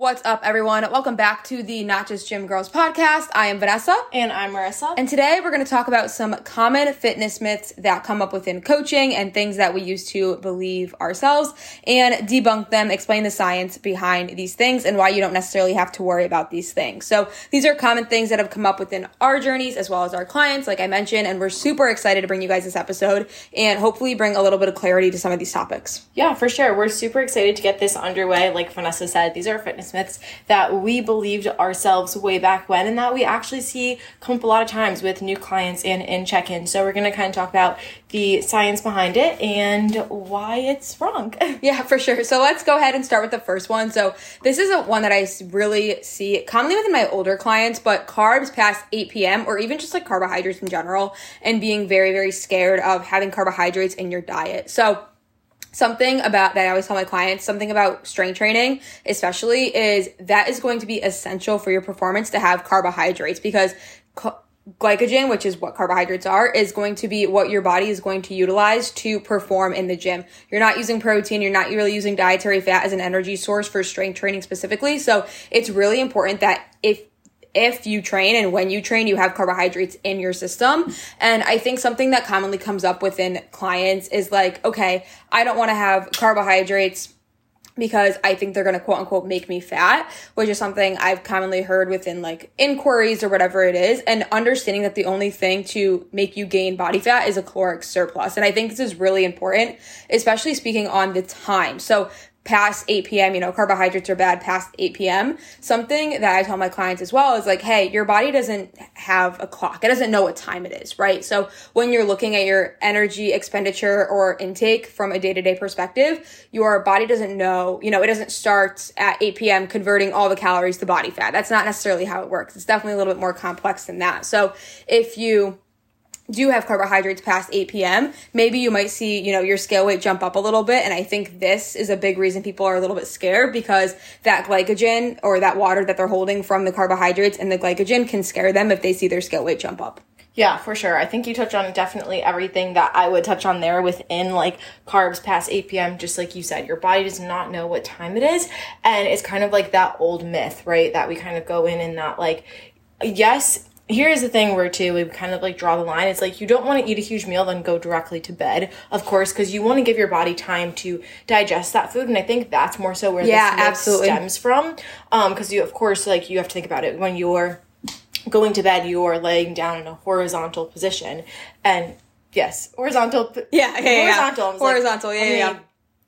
What's up, everyone? Welcome back to the Not Just Gym Girls podcast. I am Vanessa. And I'm Marisa. And today we're going to talk about some common fitness myths that come up within coaching and things that we used to believe ourselves and debunk them, explain the science behind these things and why you don't necessarily have to worry about these things. So these are common things that have come up within our journeys as well as our clients, like I mentioned, and we're super excited to bring you guys this episode and hopefully bring a little bit of clarity to some of these topics. Yeah, for sure. We're super excited to get this underway. Like Vanessa said, these are fitness myths that we believed ourselves way back when and that we actually see come up a lot of times with new clients and in check-in. So we're going to kind of talk about the science behind it and why it's wrong. yeah, for sure. So let's go ahead and start with the first one. So this is a one that I really see commonly within my older clients, but carbs past 8 p.m. or even just like carbohydrates in general and being very, very scared of having carbohydrates in your diet. So something about that I always tell my clients, something about strength training, especially, is that is going to be essential for your performance to have carbohydrates because glycogen, which is what carbohydrates are, is going to be what your body is going to utilize to perform in the gym. You're not using protein, you're not really using dietary fat as an energy source for strength training specifically. So it's really important that if if you train and when you train, you have carbohydrates in your system. And I think something that commonly comes up within clients is like, okay, I don't want to have carbohydrates because I think they're going to quote unquote make me fat, which is something I've commonly heard within like inquiries or whatever it is. And understanding that the only thing to make you gain body fat is a caloric surplus. And I think this is really important, especially speaking on the time. So past 8 p.m., you know, carbohydrates are bad past 8 p.m. Something that I tell my clients as well is like, hey, your body doesn't have a clock. It doesn't know what time it is, right? So when you're looking at your energy expenditure or intake from a day to day perspective, your body doesn't know, you know, it doesn't start at 8 p.m. converting all the calories to body fat. That's not necessarily how it works. It's definitely a little bit more complex than that. So if you do have carbohydrates past 8 p.m., maybe you might see, you know, your scale weight jump up a little bit. And I think this is a big reason people are a little bit scared because that glycogen or that water that they're holding from the carbohydrates and the glycogen can scare them if they see their scale weight jump up. Yeah, for sure. I think you touch on definitely everything that I would touch on there within like carbs past 8 p.m. Just like you said, your body does not know what time it is. And it's kind of like that old myth, right? That we kind of go in and that like, yes, here's the thing where too we kind of like draw the line it's like you don't want to eat a huge meal then go directly to bed of course because you want to give your body time to digest that food and i think that's more so where yeah, this absolutely. stems from um because you of course like you have to think about it when you're going to bed you're laying down in a horizontal position and yes horizontal yeah, yeah horizontal yeah. horizontal like, yeah, yeah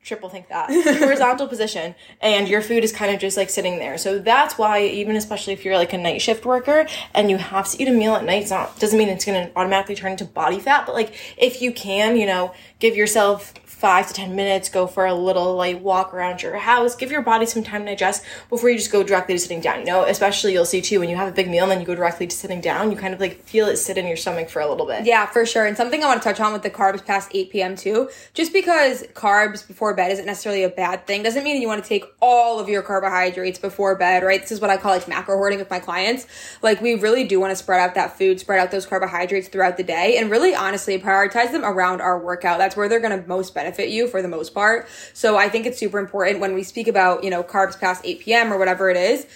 triple think that. Horizontal position and your food is kind of just like sitting there. So that's why even especially if you're like a night shift worker and you have to eat a meal at night it's not doesn't mean it's going to automatically turn into body fat but like if you can you know give yourself five to 10 minutes, go for a little like walk around your house, give your body some time to digest before you just go directly to sitting down. You know, especially you'll see too when you have a big meal and then you go directly to sitting down, you kind of like feel it sit in your stomach for a little bit. Yeah, for sure. And something I want to touch on with the carbs past 8 p.m. too, just because carbs before bed isn't necessarily a bad thing, doesn't mean you want to take all of your carbohydrates before bed, right? This is what I call like macro hoarding with my clients. Like we really do want to spread out that food, spread out those carbohydrates throughout the day and really honestly prioritize them around our workout. That's where they're going to most benefit benefit you for the most part. So I think it's super important when we speak about, you know, carbs past 8 p.m. or whatever it is.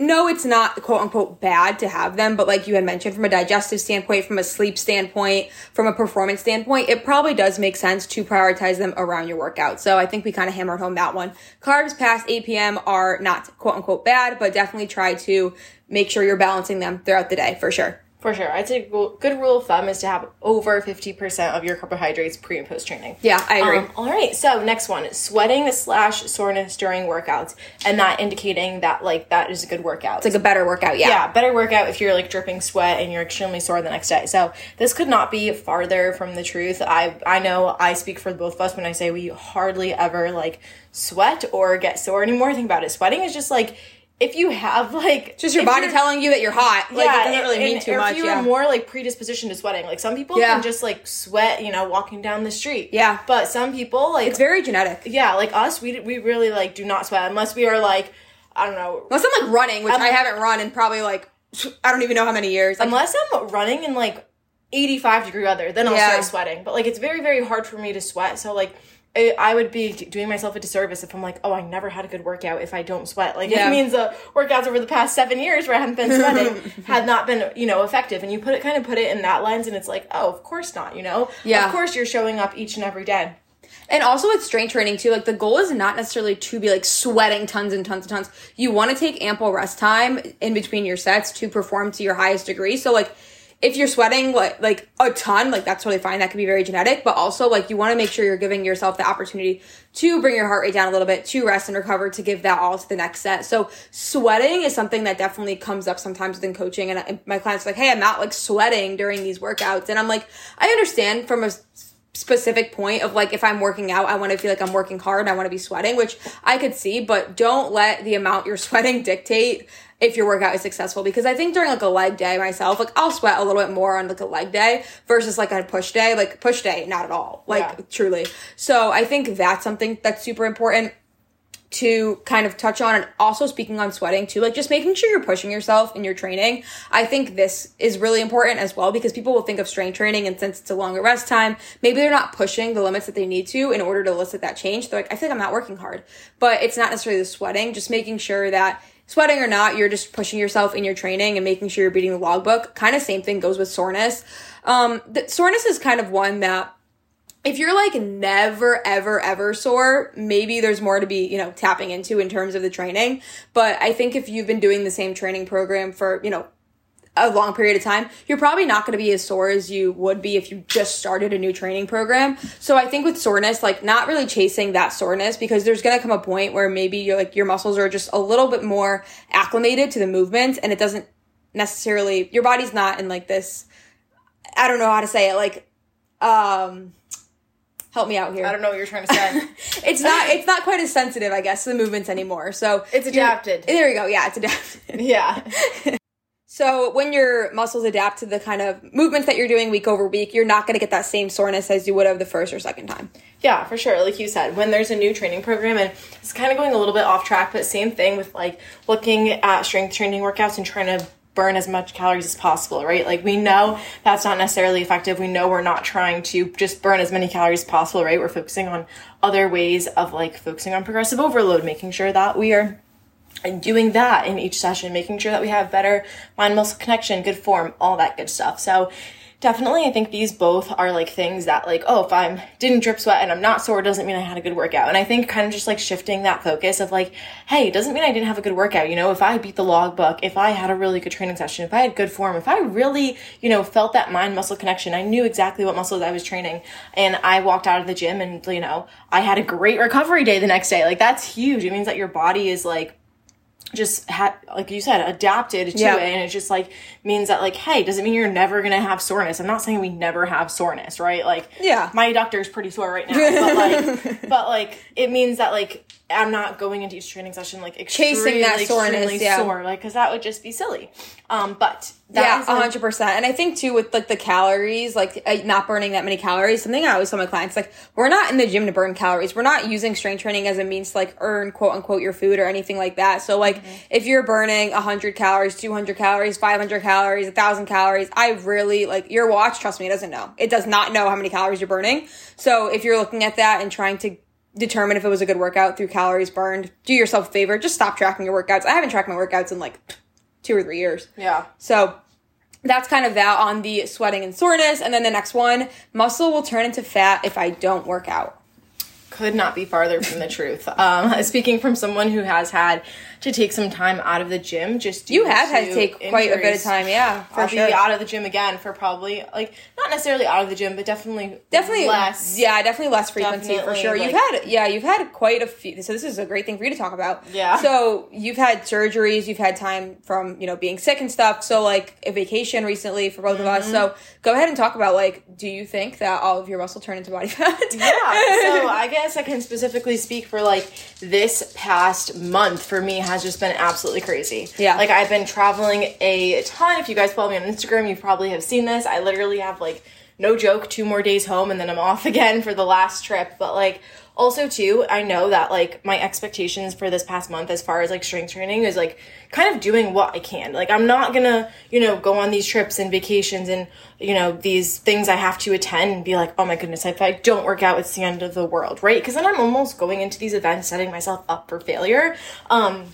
No, it's not quote unquote bad to have them, but like you had mentioned, from a digestive standpoint, from a sleep standpoint, from a performance standpoint, it probably does make sense to prioritize them around your workout. So I think we kind of hammered home that one. Carbs past 8 p.m. are not quote unquote bad, but definitely try to make sure you're balancing them throughout the day for sure. For sure. I'd say good rule of thumb is to have over 50% of your carbohydrates pre and post training. Yeah, I agree. Um, all right. So, next one sweating slash soreness during workouts and that indicating that, like, that is a good workout. It's like a better workout. Yeah. Yeah, better workout if you're, like, dripping sweat and you're extremely sore the next day. So, this could not be farther from the truth. I, I know I speak for both of us when I say we hardly ever, like, sweat or get sore anymore. Think about it. Sweating is just, like, if you have like just your body telling you that you're hot, like yeah, it doesn't really mean too much. If you yeah. are more like predisposition to sweating, like some people yeah. can just like sweat, you know, walking down the street. Yeah, but some people like it's very genetic. Yeah, like us, we we really like do not sweat unless we are like I don't know, unless I'm like running, which I'm, I haven't run in probably like I don't even know how many years. Like, unless I'm running in like 85 degree weather, then I'll yeah. start sweating. But like it's very very hard for me to sweat. So like I I would be doing myself a disservice if I'm like, oh, I never had a good workout if I don't sweat. Like Yeah. it means the workouts over the past seven years where I haven't been sweating had not been, you know, effective. And you put it kind of put it in that lens, and it's like, oh, of course not. You know, Yeah. of course you're showing up each and every day. And also with strength training too, like the goal is not necessarily to be like sweating tons and tons and tons. You want to take ample rest time in between your sets to perform to your highest degree. So like if you're sweating like like a ton, like that's totally fine. That can be very genetic, but also like you want to make sure you're giving yourself the opportunity to bring your heart rate down a little bit, to rest and recover, to give that all to the next set. So sweating is something that definitely comes up sometimes within coaching, and I, my clients are like, "Hey, I'm not like sweating during these workouts," and I'm like, I understand from a specific point of like if I'm working out, I want to feel like I'm working hard and I want to be sweating, which I could see, but don't let the amount you're sweating dictate if your workout is successful because I think during like a leg day myself, like I'll sweat a little bit more on like a leg day versus like a push day. Like push day, not at all. Like Yeah. truly. So I think that's something that's super important to kind of touch on and also speaking on sweating too like just making sure you're pushing yourself in your training i think this is really important as well because people will think of strength training and since it's a longer rest time maybe they're not pushing the limits that they need to in order to elicit that change they're like i feel like i'm not working hard but it's not necessarily the sweating just making sure that sweating or not you're just pushing yourself in your training and making sure you're beating the logbook. Kind of same thing goes with soreness. Um the soreness is kind of one that if you're like never ever ever sore maybe there's more to be you know tapping into in terms of the training. But i think if you've been doing the same training program for you know a long period of time you're probably not going to be as sore as you would be if you just started a new training program so i think with soreness like not really chasing that soreness because there's going to come a point where maybe you're like your muscles are just a little bit more acclimated to the movement and it doesn't necessarily your body's not in like this i don't know how to say it like um help me out here I don't know what you're trying to say. it's not it's not quite as sensitive i guess to the movements anymore so It's adapted. there you go yeah it's adapted yeah. so when your muscles adapt to the kind of movements that you're doing week over week you're not going to get that same soreness as you would have the first or second time Yeah, for sure. Like you said, when there's a new training program, and it's kind of going a little bit off track, but same thing with like looking at strength training workouts and trying to burn as much calories as possible, right? Like we know that's not necessarily effective. We know we're not trying to just burn as many calories as possible, right? We're focusing on other ways of like focusing on progressive overload, making sure that we are and doing that in each session, making sure that we have better mind muscle connection, good form, all that good stuff. So definitely I think these both are like things that like, oh, if I'm didn't drip sweat and I'm not sore, doesn't mean I had a good workout. And I think kind of just like shifting that focus of like, hey, it doesn't mean I didn't have a good workout. You know, if I beat the logbook, if I had a really good training session, if I had good form, if I really, you know, felt that mind muscle connection, I knew exactly what muscles I was training and I walked out of the gym and, you know, I had a great recovery day the next day. Like that's huge. It means that your body is like just had like you said adapted to Yeah. it and it just like means that like hey doesn't mean you're never gonna have soreness i'm not saying we never have soreness right like Yeah. my adductor's pretty sore right now but like but like it means that like i'm not going into each training session like Chasing that soreness, yeah. sore like because that would just be silly um but that yeah, hundred percent. And I think too with like the calories, like uh, not burning that many calories. Something I always tell my clients, like we're not in the gym to burn calories. We're not using strength training as a means to like earn quote unquote your food or anything like that. So like Mm-hmm. if you're burning hundred calories, two hundred calories, five hundred calories, thousand calories, I really like your watch. Trust me, it doesn't know. It does not know how many calories you're burning. So if you're looking at that and trying to determine if it was a good workout through calories burned, do yourself a favor. Just stop tracking your workouts. I haven't tracked my workouts in like two or three years. yeah So that's kind of that on the sweating and soreness. And then the next one, muscle will turn into fat if I don't work out. could not be farther from the truth um speaking from someone who has had to take some time out of the gym just You have had to take quite a bit of time, yeah, for I'll sure. be out of the gym again for probably like not necessarily out of the gym, but definitely Definitely less. Yeah, definitely less frequency for Definitely, sure. you've had yeah, you've had quite a few. So this is a great thing for you to talk about. Yeah. So you've had surgeries, you've had time from you know being sick and stuff. So like a vacation recently for both of Mm-hmm. us. So go ahead and talk about like, do you think that all of your muscle turned into body fat? Yeah, so I guess I can specifically speak for like this past month for me has just been absolutely crazy. Yeah. Like I've been traveling a ton. If you guys follow me on Instagram, you probably have seen this. I literally have like no joke, two more days home and then I'm off again for the last trip. But like, also too i know that like my expectations for this past month as far as like strength training is like kind of doing what i can. Like i'm not gonna you know go on these trips and vacations and you know these things i have to attend and be like oh my goodness if i don't work out it's the end of the world right? Because then i'm almost going into these events setting myself up for failure. Um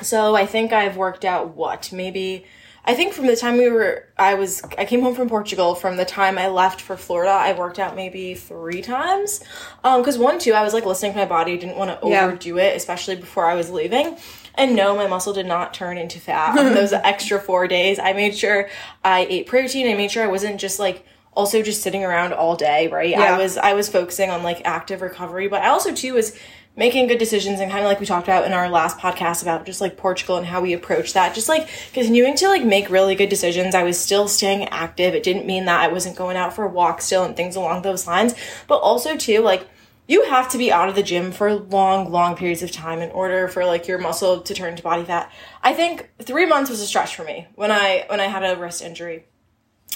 so i think i've worked out what maybe I think from the time we were, I was, I came home from Portugal. From the time I left for Florida, I worked out maybe three times. Um, because one, two, I was like listening to my body, didn't want to Yeah. overdo it, especially before I was leaving. And no, my muscle did not turn into fat on those extra four days. I made sure I ate protein. I made sure I wasn't just like also just sitting around all day, right? Yeah. I was I was focusing on like active recovery, but I also too was making good decisions and kind of like we talked about in our last podcast about just like Portugal and how we approach that. Just like continuing to like make really good decisions. I was still staying active. It didn't mean that I wasn't going out for a walk still and things along those lines, but also too like you have to be out of the gym for long, long periods of time in order for like your muscle to turn to body fat. I think three months was a stretch for me when I when I had a wrist injury,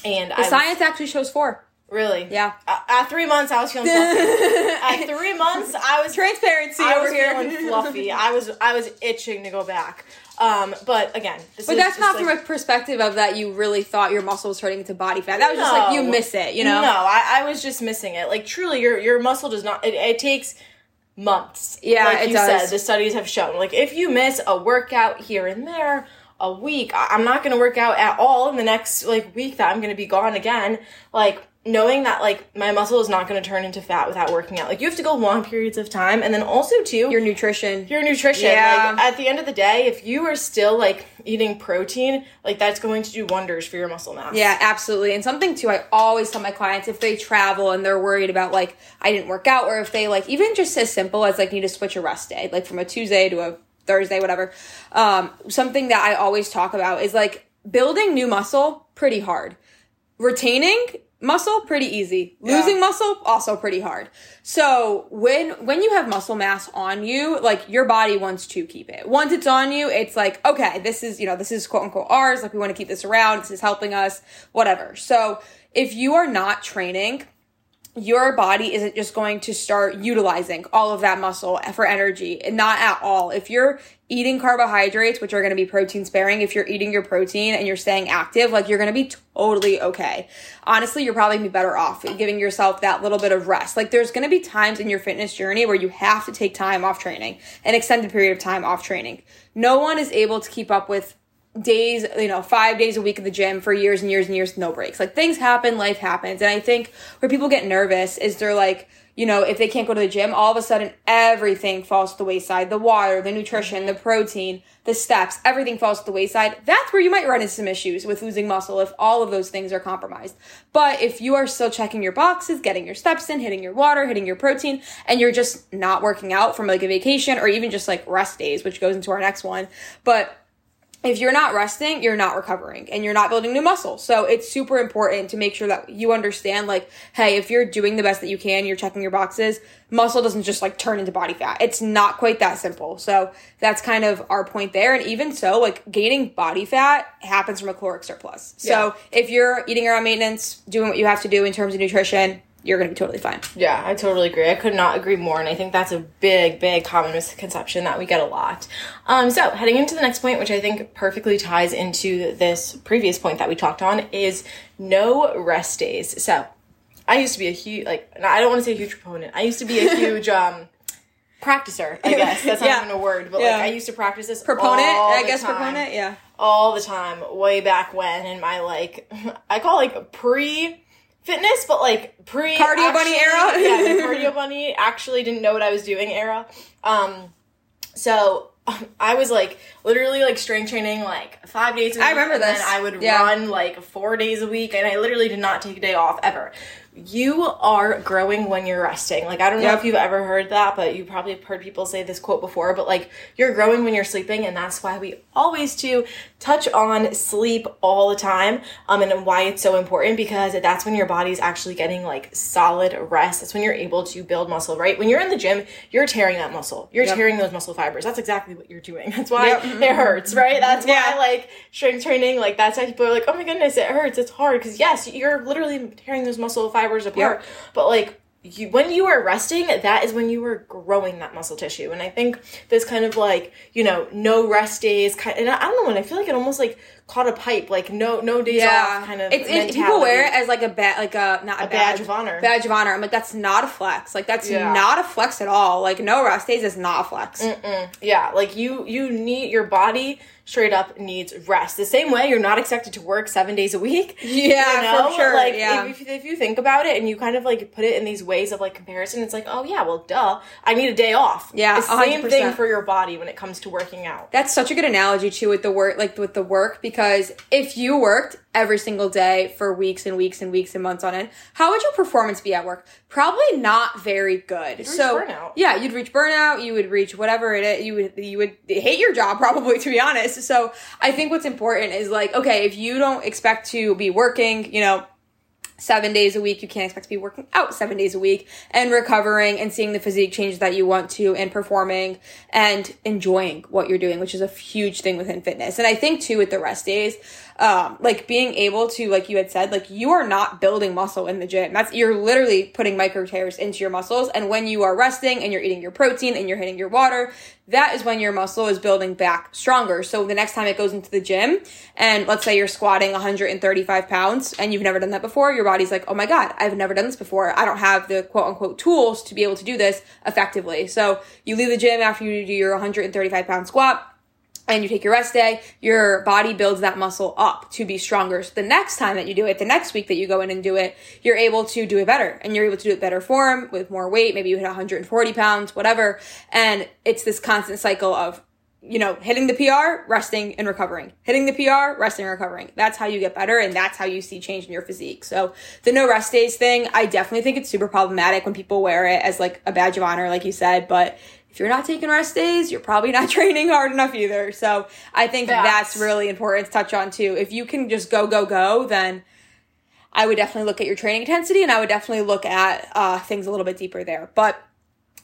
and I The was- science actually shows four. Really Yeah. A- At three months, I was feeling fluffy. At three months, I was Transparency I over was here. feeling fluffy. I was I was itching to go back. Um, but again, this But that's not like- from a perspective of that you really thought your muscle was turning into body fat. That was just like you miss it, you know? No, I, I was just missing it. Like truly, your your muscle does not. It, it takes months. Yeah, like it you does. said, the studies have shown. Like if you miss a workout here and there, a week, I- I'm not going to work out at all in the next like week that I'm going to be gone again. Like knowing that like my muscle is not going to turn into fat without working out. Like you have to go long periods of time, and then also too Your nutrition. your nutrition. Yeah. Like at the end of the day, if you are still like eating protein, like that's going to do wonders for your muscle mass. Yeah, absolutely. And something too, I always tell my clients if they travel and they're worried about like I didn't work out, or if they like even just as simple as like need to switch a rest day, like from a Tuesday to a Thursday, whatever. Um, something that I always talk about is like building new muscle pretty hard, retaining muscle pretty easy, losing muscle also pretty hard. So when when you have muscle mass on you, like your body wants to keep it. Once it's on you, it's like okay, this is you know this is quote unquote ours. Like we want to keep this around. This is helping us, whatever. So if you are not training your body isn't just going to start utilizing all of that muscle for energy. Not at all. If you're eating carbohydrates which are going to be protein sparing if you're eating your protein and you're staying active like you're going to be totally okay. Honestly you're probably be better off giving yourself that little bit of rest. Like there's going to be times in your fitness journey where you have to take time off training an extended period of time off training. No one is able to keep up with days, you know, five days a week at the gym for years and years and years, no breaks. Like things happen, life happens. And I think where people get nervous is they're like, you know, if they can't go to the gym, all of a sudden everything falls to the wayside. The water, the nutrition, the protein, the steps, everything falls to the wayside. That's where you might run into some issues with losing muscle if all of those things are compromised. But if you are still checking your boxes, getting your steps in, hitting your water, hitting your protein, and you're just not working out from like a vacation or even just like rest days, which goes into our next one. But if you're not resting, you're not recovering and you're not building new muscle. So it's super important to make sure that you understand like, hey, if you're doing the best that you can, you're checking your boxes, muscle doesn't just like turn into body fat. It's not quite that simple. So that's kind of our point there. And even so, like gaining body fat happens from a caloric surplus. So Yeah. if you're eating around maintenance, doing what you have to do in terms of nutrition, you're going to be totally fine. Yeah, I totally agree. I could not agree more, and I think that's a big, big common misconception that we get a lot. Um, so heading into the next point, which I think perfectly ties into this previous point that we talked on, is no rest days. So I used to be a huge, like, I don't want to say a huge proponent. I used to be a huge um, practicer. I guess that's not Yeah. even a word, but Yeah. like I used to practice this Proponent, all I the guess time proponent, yeah. all the time way back when in my like I call like pre fitness but like pre Cardio bunny era? yeah the cardio bunny actually didn't know what I was doing era um so I was like literally like strength training like five days a week. I remember and this. Then I would Yeah. run like four days a week, and I literally did not take a day off ever. you are growing when you're resting. Like I don't know Yep. if you've ever heard that, but you probably have heard people say this quote before, but like you're growing when you're sleeping and that's why we always do touch on sleep all the time. Um and why it's so important because that's when your body's actually getting like solid rest. That's when you're able to build muscle, right? When you're in the gym, you're tearing that muscle. You're Yep. tearing those muscle fibers. That's exactly what you're doing. That's why Yep. it hurts, right? That's Yeah. why like strength training, like that's why people are like, oh my goodness, it hurts. It's hard because yes, you're literally tearing those muscle fibers apart. Yep. But like you, when you are resting, that is when you are growing that muscle tissue. And I think this kind of like you know no rest days, kind and I don't know. And I feel like it almost like caught a pipe, like no no days Yeah, off, kind of. it's, it, people wear it as like a bat, like a not a, A badge of honor. Badge of honor. I'm like, that's not a flex. Like that's Yeah. not a flex at all. Like no rest days is not a flex. Yeah, like you you need your body straight up needs rest. The same way you're not expected to work seven days a week. Yeah, for sure, Like yeah. if, if you think about it and you kind of like put it in these ways of like comparison, it's like, oh yeah, well duh, I need a day off. Yeah, the same 100%. thing for your body when it comes to working out. That's such a good analogy too with the work, like with the work, because if you worked every single day for weeks and weeks and weeks and months on end, how would your performance be at work? Probably not very good. so burnout. yeah, you'd reach burnout. You would reach whatever it is. You would you would hate your job probably to be honest. So I think what's important is like okay, if you don't expect to be working, you know, seven days a week. You can't expect to be working out seven days a week and recovering and seeing the physique changes that you want to and performing and enjoying what you're doing, which is a huge thing within fitness. And I think too with the rest days, um, like being able to, like you had said, like you are not building muscle in the gym. That's you're literally putting micro tears into your muscles. And when you are resting and you're eating your protein and you're hitting your water, that is when your muscle is building back stronger. So the next time it goes into the gym, and let's say you're squatting 135 pounds and you've never done that before, your body's like, oh my God, I've never done this before. I don't have the quote unquote tools to be able to do this effectively. So you leave the gym after you do your 135 pound squat and you take your rest day, your body builds that muscle up to be stronger. So the next time that you do it, the next week that you go in and do it, you're able to do it better and you're able to do it better form with more weight. Maybe you hit 140 pounds, whatever. And it's this constant cycle of, you know, hitting the PR, resting and recovering, hitting the PR, resting and recovering. That's how you get better and that's how you see change in your physique. So the no rest days thing, I definitely think it's super problematic when people wear it as like a badge of honor, like you said, but if you're not taking rest days, you're probably not training hard enough either. So I think Facts. that's really important to touch on too. If you can just go, go, go, then I would definitely look at your training intensity and I would definitely look at uh, things a little bit deeper there. But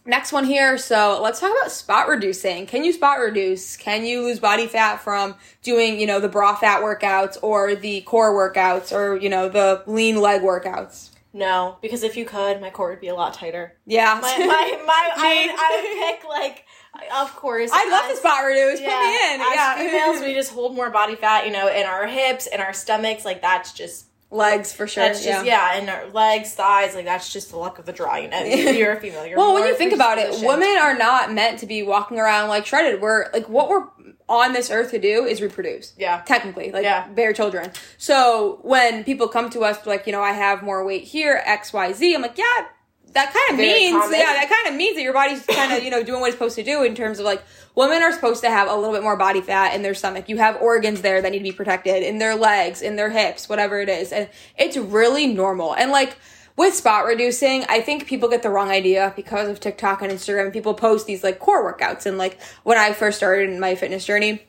next one here. So let's talk about spot reducing. Can you spot reduce? Can you lose body fat from doing, you know, the bra fat workouts or the core workouts or, you know, the lean leg workouts? No, because if you could, my core would be a lot tighter. Yeah. My my, my I, would, I would pick like of course. I'd love to as- spot reduce. Put Yeah, me in. as yeah. females, we just hold more body fat, you know, in our hips and our stomachs. Like that's just Legs for sure. that's just yeah. and our legs, thighs. Like that's just the luck of the draw. You know, you're a female. You're Well, when you think about it, women are not meant to be walking around like shredded. We're like what we're on this earth to do is reproduce. Yeah. Technically, like Yeah. bear children. So when people come to us like, you know, I have more weight here, X, Y, Z, I'm like, yeah, that kind of means common. yeah, that kind of means that your body's kind of, you know, doing what it's supposed to do in terms of like women are supposed to have a little bit more body fat in their stomach. You have organs there that need to be protected in their legs, in their hips, whatever it is. And it's really normal. And like with spot reducing, I think people get the wrong idea because of TikTok and Instagram. People post these like core workouts. And like when I first started in my fitness journey,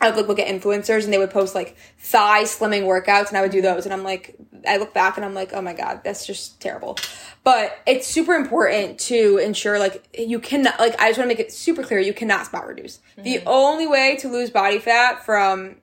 I would look, look at influencers and they would post like thigh slimming workouts and I would do those. And I'm like, I look back and I'm like, oh my God, that's just terrible. But it's super important to ensure like you cannot, like, I just want to make it super clear you cannot spot reduce. The mm-hmm. only way to lose body fat from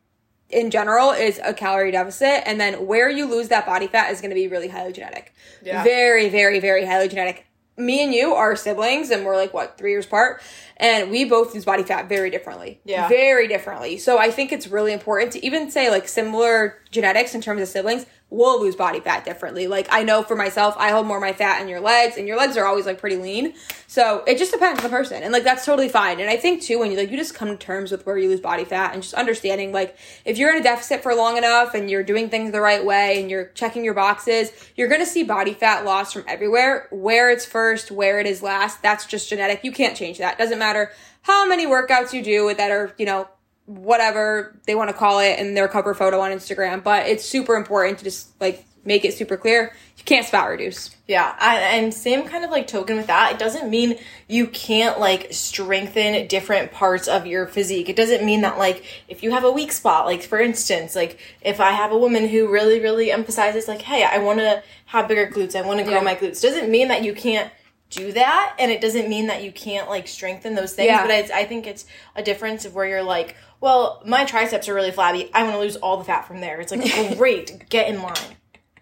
in general is a calorie deficit and then where you lose that body fat is going to be really highly genetic Yeah. very very very highly genetic me and you are siblings and we're like what three years apart? And we both lose body fat very differently. Yeah. very differently. So i think it's really important to even say like similar genetics in terms of siblings will lose body fat differently. Like i know for myself i hold more of my fat in your legs and your legs are always like pretty lean. So it just depends on the person and like that's totally fine. And i think too when you like you just come to terms with where you lose body fat and just understanding like if you're in a deficit for long enough and you're doing things the right way and you're checking your boxes you're to see body fat loss from everywhere. Where it's first where it is last that's just genetic. You can't change that. Doesn't matter how many workouts you do that are you know whatever they want to call it in their cover photo on instagram but it's super important to just like make it super clear, you can't spot reduce. Yeah, I, and same kind of like token with that. It doesn't mean you can't like strengthen different parts of your physique. It doesn't mean that like if you have a weak spot, like for instance, like if I have a woman who really, really emphasizes like, hey, I want to have bigger glutes, I want to grow Yeah. my glutes, doesn't mean that you can't do that, and it doesn't mean that you can't like strengthen those things. Yeah. But it's, I think it's a difference of where you're like, well, my triceps are really flabby. I want to lose all the fat from there. It's like great, get in line.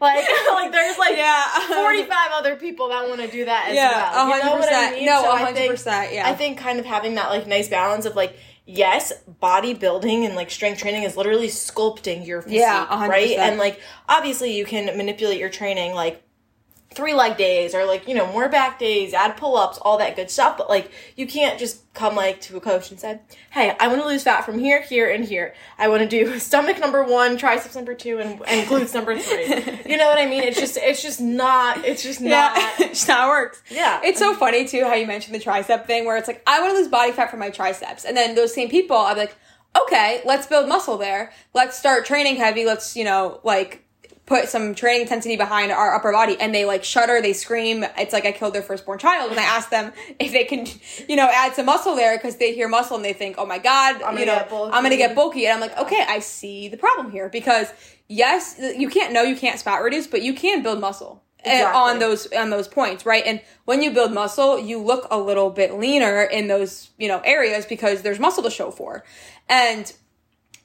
Like, like there's like Yeah. 45 other people that want to do that as Yeah, well. You know what I 100%. mean? No, So I think- 100%, yeah. I think kind of having that like nice balance of like, yes, bodybuilding and like strength training is literally sculpting your physique, Yeah, 100%. right? And like, obviously you can manipulate your training like three leg days or like, you know, more back days, add pull ups, all that good stuff. But like, you can't just come like to a coach and say, hey, I want to lose fat from here, here, and here. I want to do stomach number one, triceps number two, and, and glutes number three. You know what I mean? It's just, it's just not, it's just not. Yeah, it's not works. Yeah. It's so funny too how you mentioned the tricep thing where it's like, I want to lose body fat from my triceps. And then those same people, I'm like, okay, let's build muscle there. Let's start training heavy. Let's, you know, like put some training intensity behind our upper body. And they like shudder, they scream. It's like I killed their firstborn child. And I ask them if they can, you know, add some muscle there because they hear muscle and they think, oh my God, gonna you know. I'm going to get bulky. And I'm like, okay, I see the problem here because yes, you can't know you can't spot reduce, but you can build muscle. uh, Exactly. on those on those points, right? And when you build muscle, you look a little bit leaner in those, you know, areas because there's muscle to show for. And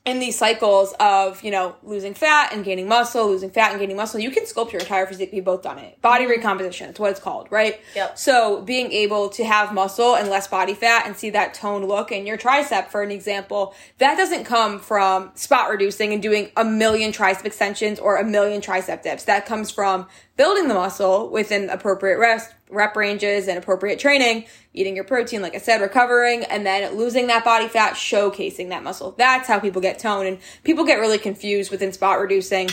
in these cycles of, you know, losing fat and gaining muscle, losing fat and gaining muscle, you can sculpt your entire physique. We've both done it. Body mm-hmm. recomposition, it's what it's called, right? Yep. So being able to have muscle and less body fat and see that toned look in your tricep, for an example, that doesn't come from spot reducing and doing a million tricep extensions or a million tricep dips. That comes from building the muscle within appropriate rest, rep ranges and appropriate training, eating your protein, like I said, recovering, and then losing that body fat, showcasing that muscle. That's how people get tone. And people get really confused within spot reducing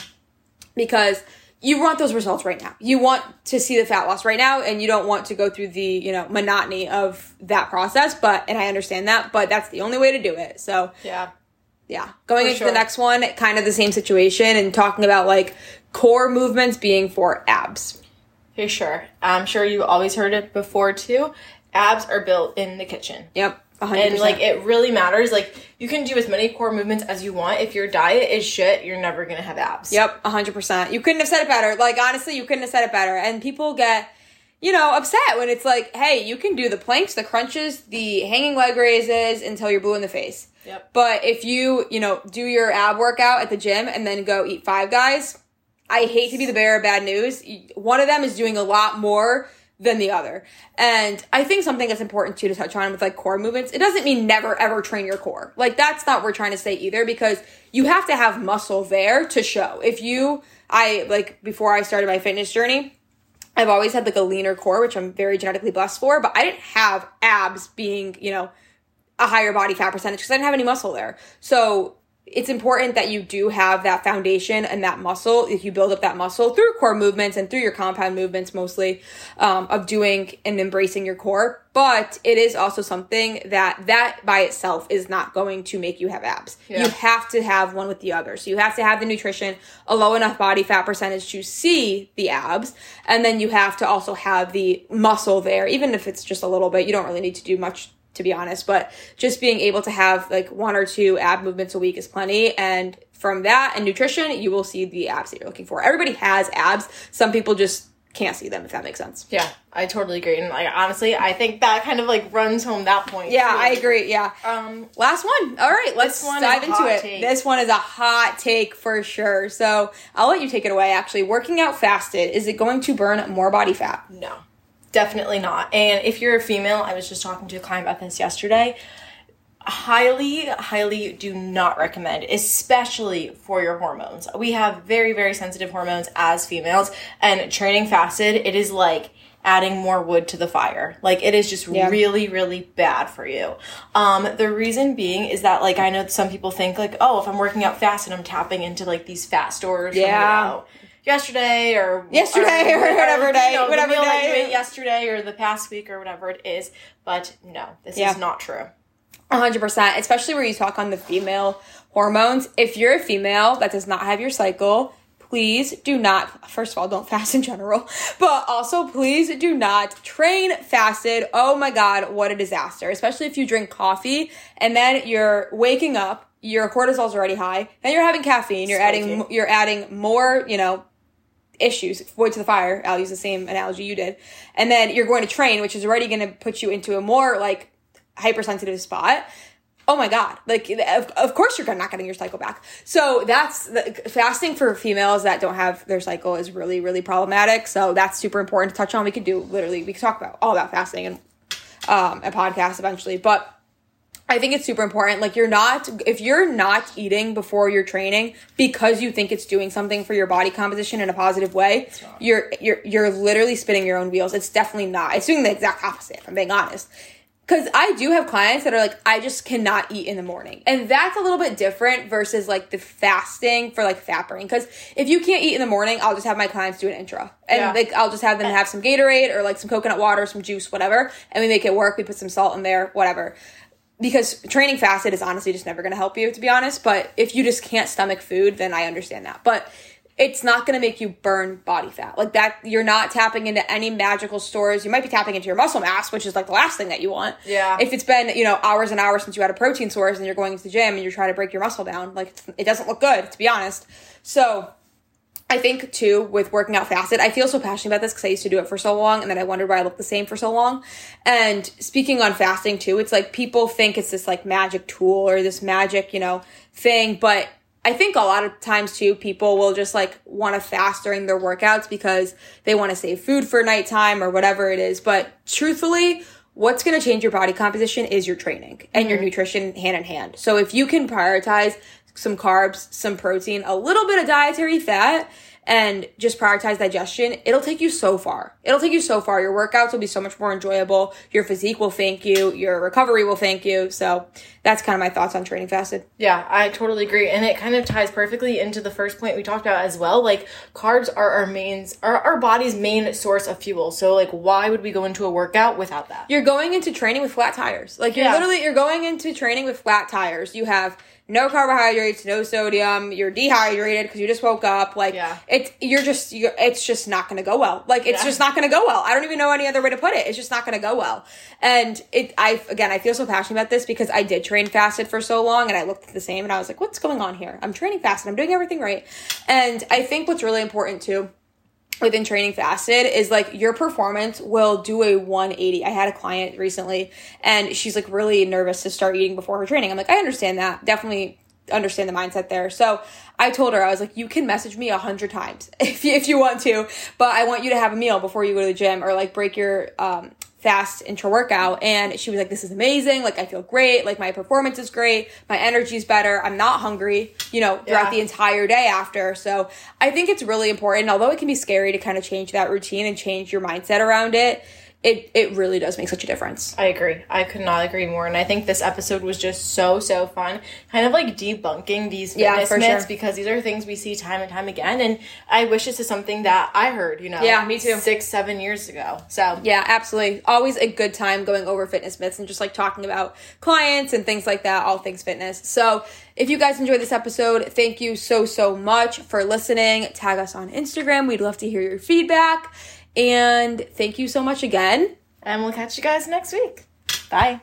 because you want those results right now. You want to see the fat loss right now and you don't want to go through the, you know, monotony of that process, but and I understand that, but that's the only way to do it. So, Yeah. yeah. Going For into sure. the next one, kind of the same situation and talking about like core movements being for abs. For sure. I'm sure you've always heard it before too. Abs are built in the kitchen. Yep. 100%. And like it really matters. Like you can do as many core movements as you want. If your diet is shit, you're never gonna have abs. Yep, 100%. You couldn't have said it better. Like, honestly, you couldn't have said it better. And people get, you know, upset when it's like, hey, you can do the planks, the crunches, the hanging leg raises until you're blue in the face. Yep. But if you, you know, do your ab workout at the gym and then go eat five guys, I hate to be the bearer of bad news. One of them is doing a lot more than the other. And I think something that's important too to touch on with like core movements, it doesn't mean never ever train your core. Like that's not what we're trying to say either because you have to have muscle there to show. If you I like before I started my fitness journey, I've always had like a leaner core, which I'm very genetically blessed for, but I didn't have abs being, you know, a higher body fat percentage because I didn't have any muscle there. So it's important that you do have that foundation and that muscle. If you build up that muscle through core movements and through your compound movements, mostly um, of doing and embracing your core, but it is also something that that by itself is not going to make you have abs. Yeah. You have to have one with the other. So you have to have the nutrition, a low enough body fat percentage to see the abs, and then you have to also have the muscle there, even if it's just a little bit. You don't really need to do much to be honest, but just being able to have like one or two ab movements a week is plenty. And from that and nutrition, you will see the abs that you're looking for. Everybody has abs. Some people just can't see them, if that makes sense. Yeah, I totally agree. And like honestly, I think that kind of like runs home that point. Yeah, too. I agree. Yeah. Um, Last one. All right, let's dive into it. take. This one is a hot take for sure. So I'll let you take it away. Actually, working out fasted is it going to burn more body fat? No, definitely not. And if you're a female, I was just talking to a client about this yesterday. Highly, highly do not recommend, especially for your hormones. We have very, very sensitive hormones as females, and training fasted, it is like adding more wood to the fire. Like it is just Yeah. really, really bad for you. Um, the reason being is that like I know some people think like, oh, if I'm working out fast and I'm tapping into like these fat stores. Yeah. Know, yesterday or Yesterday or whatever day, the whatever meal that day. you ate yesterday or the past week or whatever it is. But no, this Yeah. is not true. 100%, especially where you talk on the female hormones. If you're a female that does not have your cycle, please do not, first of all, don't fast in general, but also please do not train fasted. Oh my God, what a disaster. Especially if you drink coffee and then you're waking up, your cortisol's already high, and you're having caffeine, you're adding, you're adding more, you know, issues, wood to the fire. I'll use the same analogy you did. And then you're going to train, which is already going to put you into a more like hypersensitive spot. Oh my god. Like of, of course you're not getting your cycle back. So that's the, fasting for females that don't have their cycle is really really problematic. So that's super important to touch on. We could do literally we could talk about all about fasting and um, a podcast eventually. But I think it's super important. Like you're not if you're not eating before you're training because you think it's doing something for your body composition in a positive way, you're you're you're literally spinning your own wheels. It's definitely not. It's doing the exact opposite, if I'm being honest. Cause I do have clients that are like, I just cannot eat in the morning. And that's a little bit different versus like the fasting for like fat burning. Cause if you can't eat in the morning, I'll just have my clients do an intra. And Yeah. like, I'll just have them have some Gatorade or like some coconut water, some juice, whatever. And we make it work. We put some salt in there, whatever. Because training fasted is honestly just never gonna help you, to be honest. But if you just can't stomach food, then I understand that. But it's not going to make you burn body fat like that you're not tapping into any magical stores you might be tapping into your muscle mass which is like the last thing that you want Yeah. if it's been you know hours and hours since you had a protein source and you're going to the gym and you're trying to break your muscle down like it doesn't look good to be honest so I think too with working out fasted, I feel so passionate about this because I used to do it for so long, and then I wondered why I looked the same for so long. And speaking on fasting too, it's like people think it's this like magic tool or this magic you know thing, but I think a lot of times too, people will just like want to fast during their workouts because they want to save food for nighttime or whatever it is. But truthfully, what's going to change your body composition is your training and your mm-hmm. nutrition hand in hand. So if you can prioritize some carbs, some protein, a little bit of dietary fat, and just prioritize digestion, it'll take you so far. It'll take you so far. Your workouts will be so much more enjoyable. Your physique will thank you. Your recovery will thank you. So that's kind of my thoughts on training fasted. Yeah, I totally agree. And it kind of ties perfectly into the first point we talked about as well. Like carbs are our mains are our body's main source of fuel. So like why would we go into a workout without that? You're going into training with flat tires. Like you're Yeah. literally you're going into training with flat tires. You have no carbohydrates, no sodium. You're dehydrated because you just woke up. Like Yeah. it's you're just you're, it's just not going to go well. Like it's Yeah. just not going to go well. I don't even know any other way to put it. It's just not going to go well. And it I again I feel so passionate about this because I did train fasted for so long and I looked the same and I was like, what's going on here? I'm training fasted. I'm doing everything right. And I think what's really important too within training fasted is like your performance will do a 180. I had a client recently and she's like really nervous to start eating before her training. I'm like, I understand that. Definitely understand the mindset there. So I told her, I was like, you can message me a hundred times if you, if you want to, but I want you to have a meal before you go to the gym or like break your, um, fast intra workout and she was like this is amazing. Like i feel great. Like my performance is great. My energy's better. I'm not hungry you know throughout Yeah. the entire day after. So i think it's really important although it can be scary to kind of change that routine and change your mindset around it it it really does make such a difference I agree. I could not agree more. And I think this episode was just so, so fun. Kind of like debunking these Yeah, fitness for myths sure. because these are things we see time and time again. And I wish this is something that I heard, you know, Yeah, me too. six, seven years ago. So yeah absolutely always a good time going over fitness myths and just like talking about clients and things like that all things fitness so if you guys enjoyed this episode thank you so so much for listening tag us on instagram we'd love to hear your feedback and thank you so much again and we'll catch you guys next week. Bye.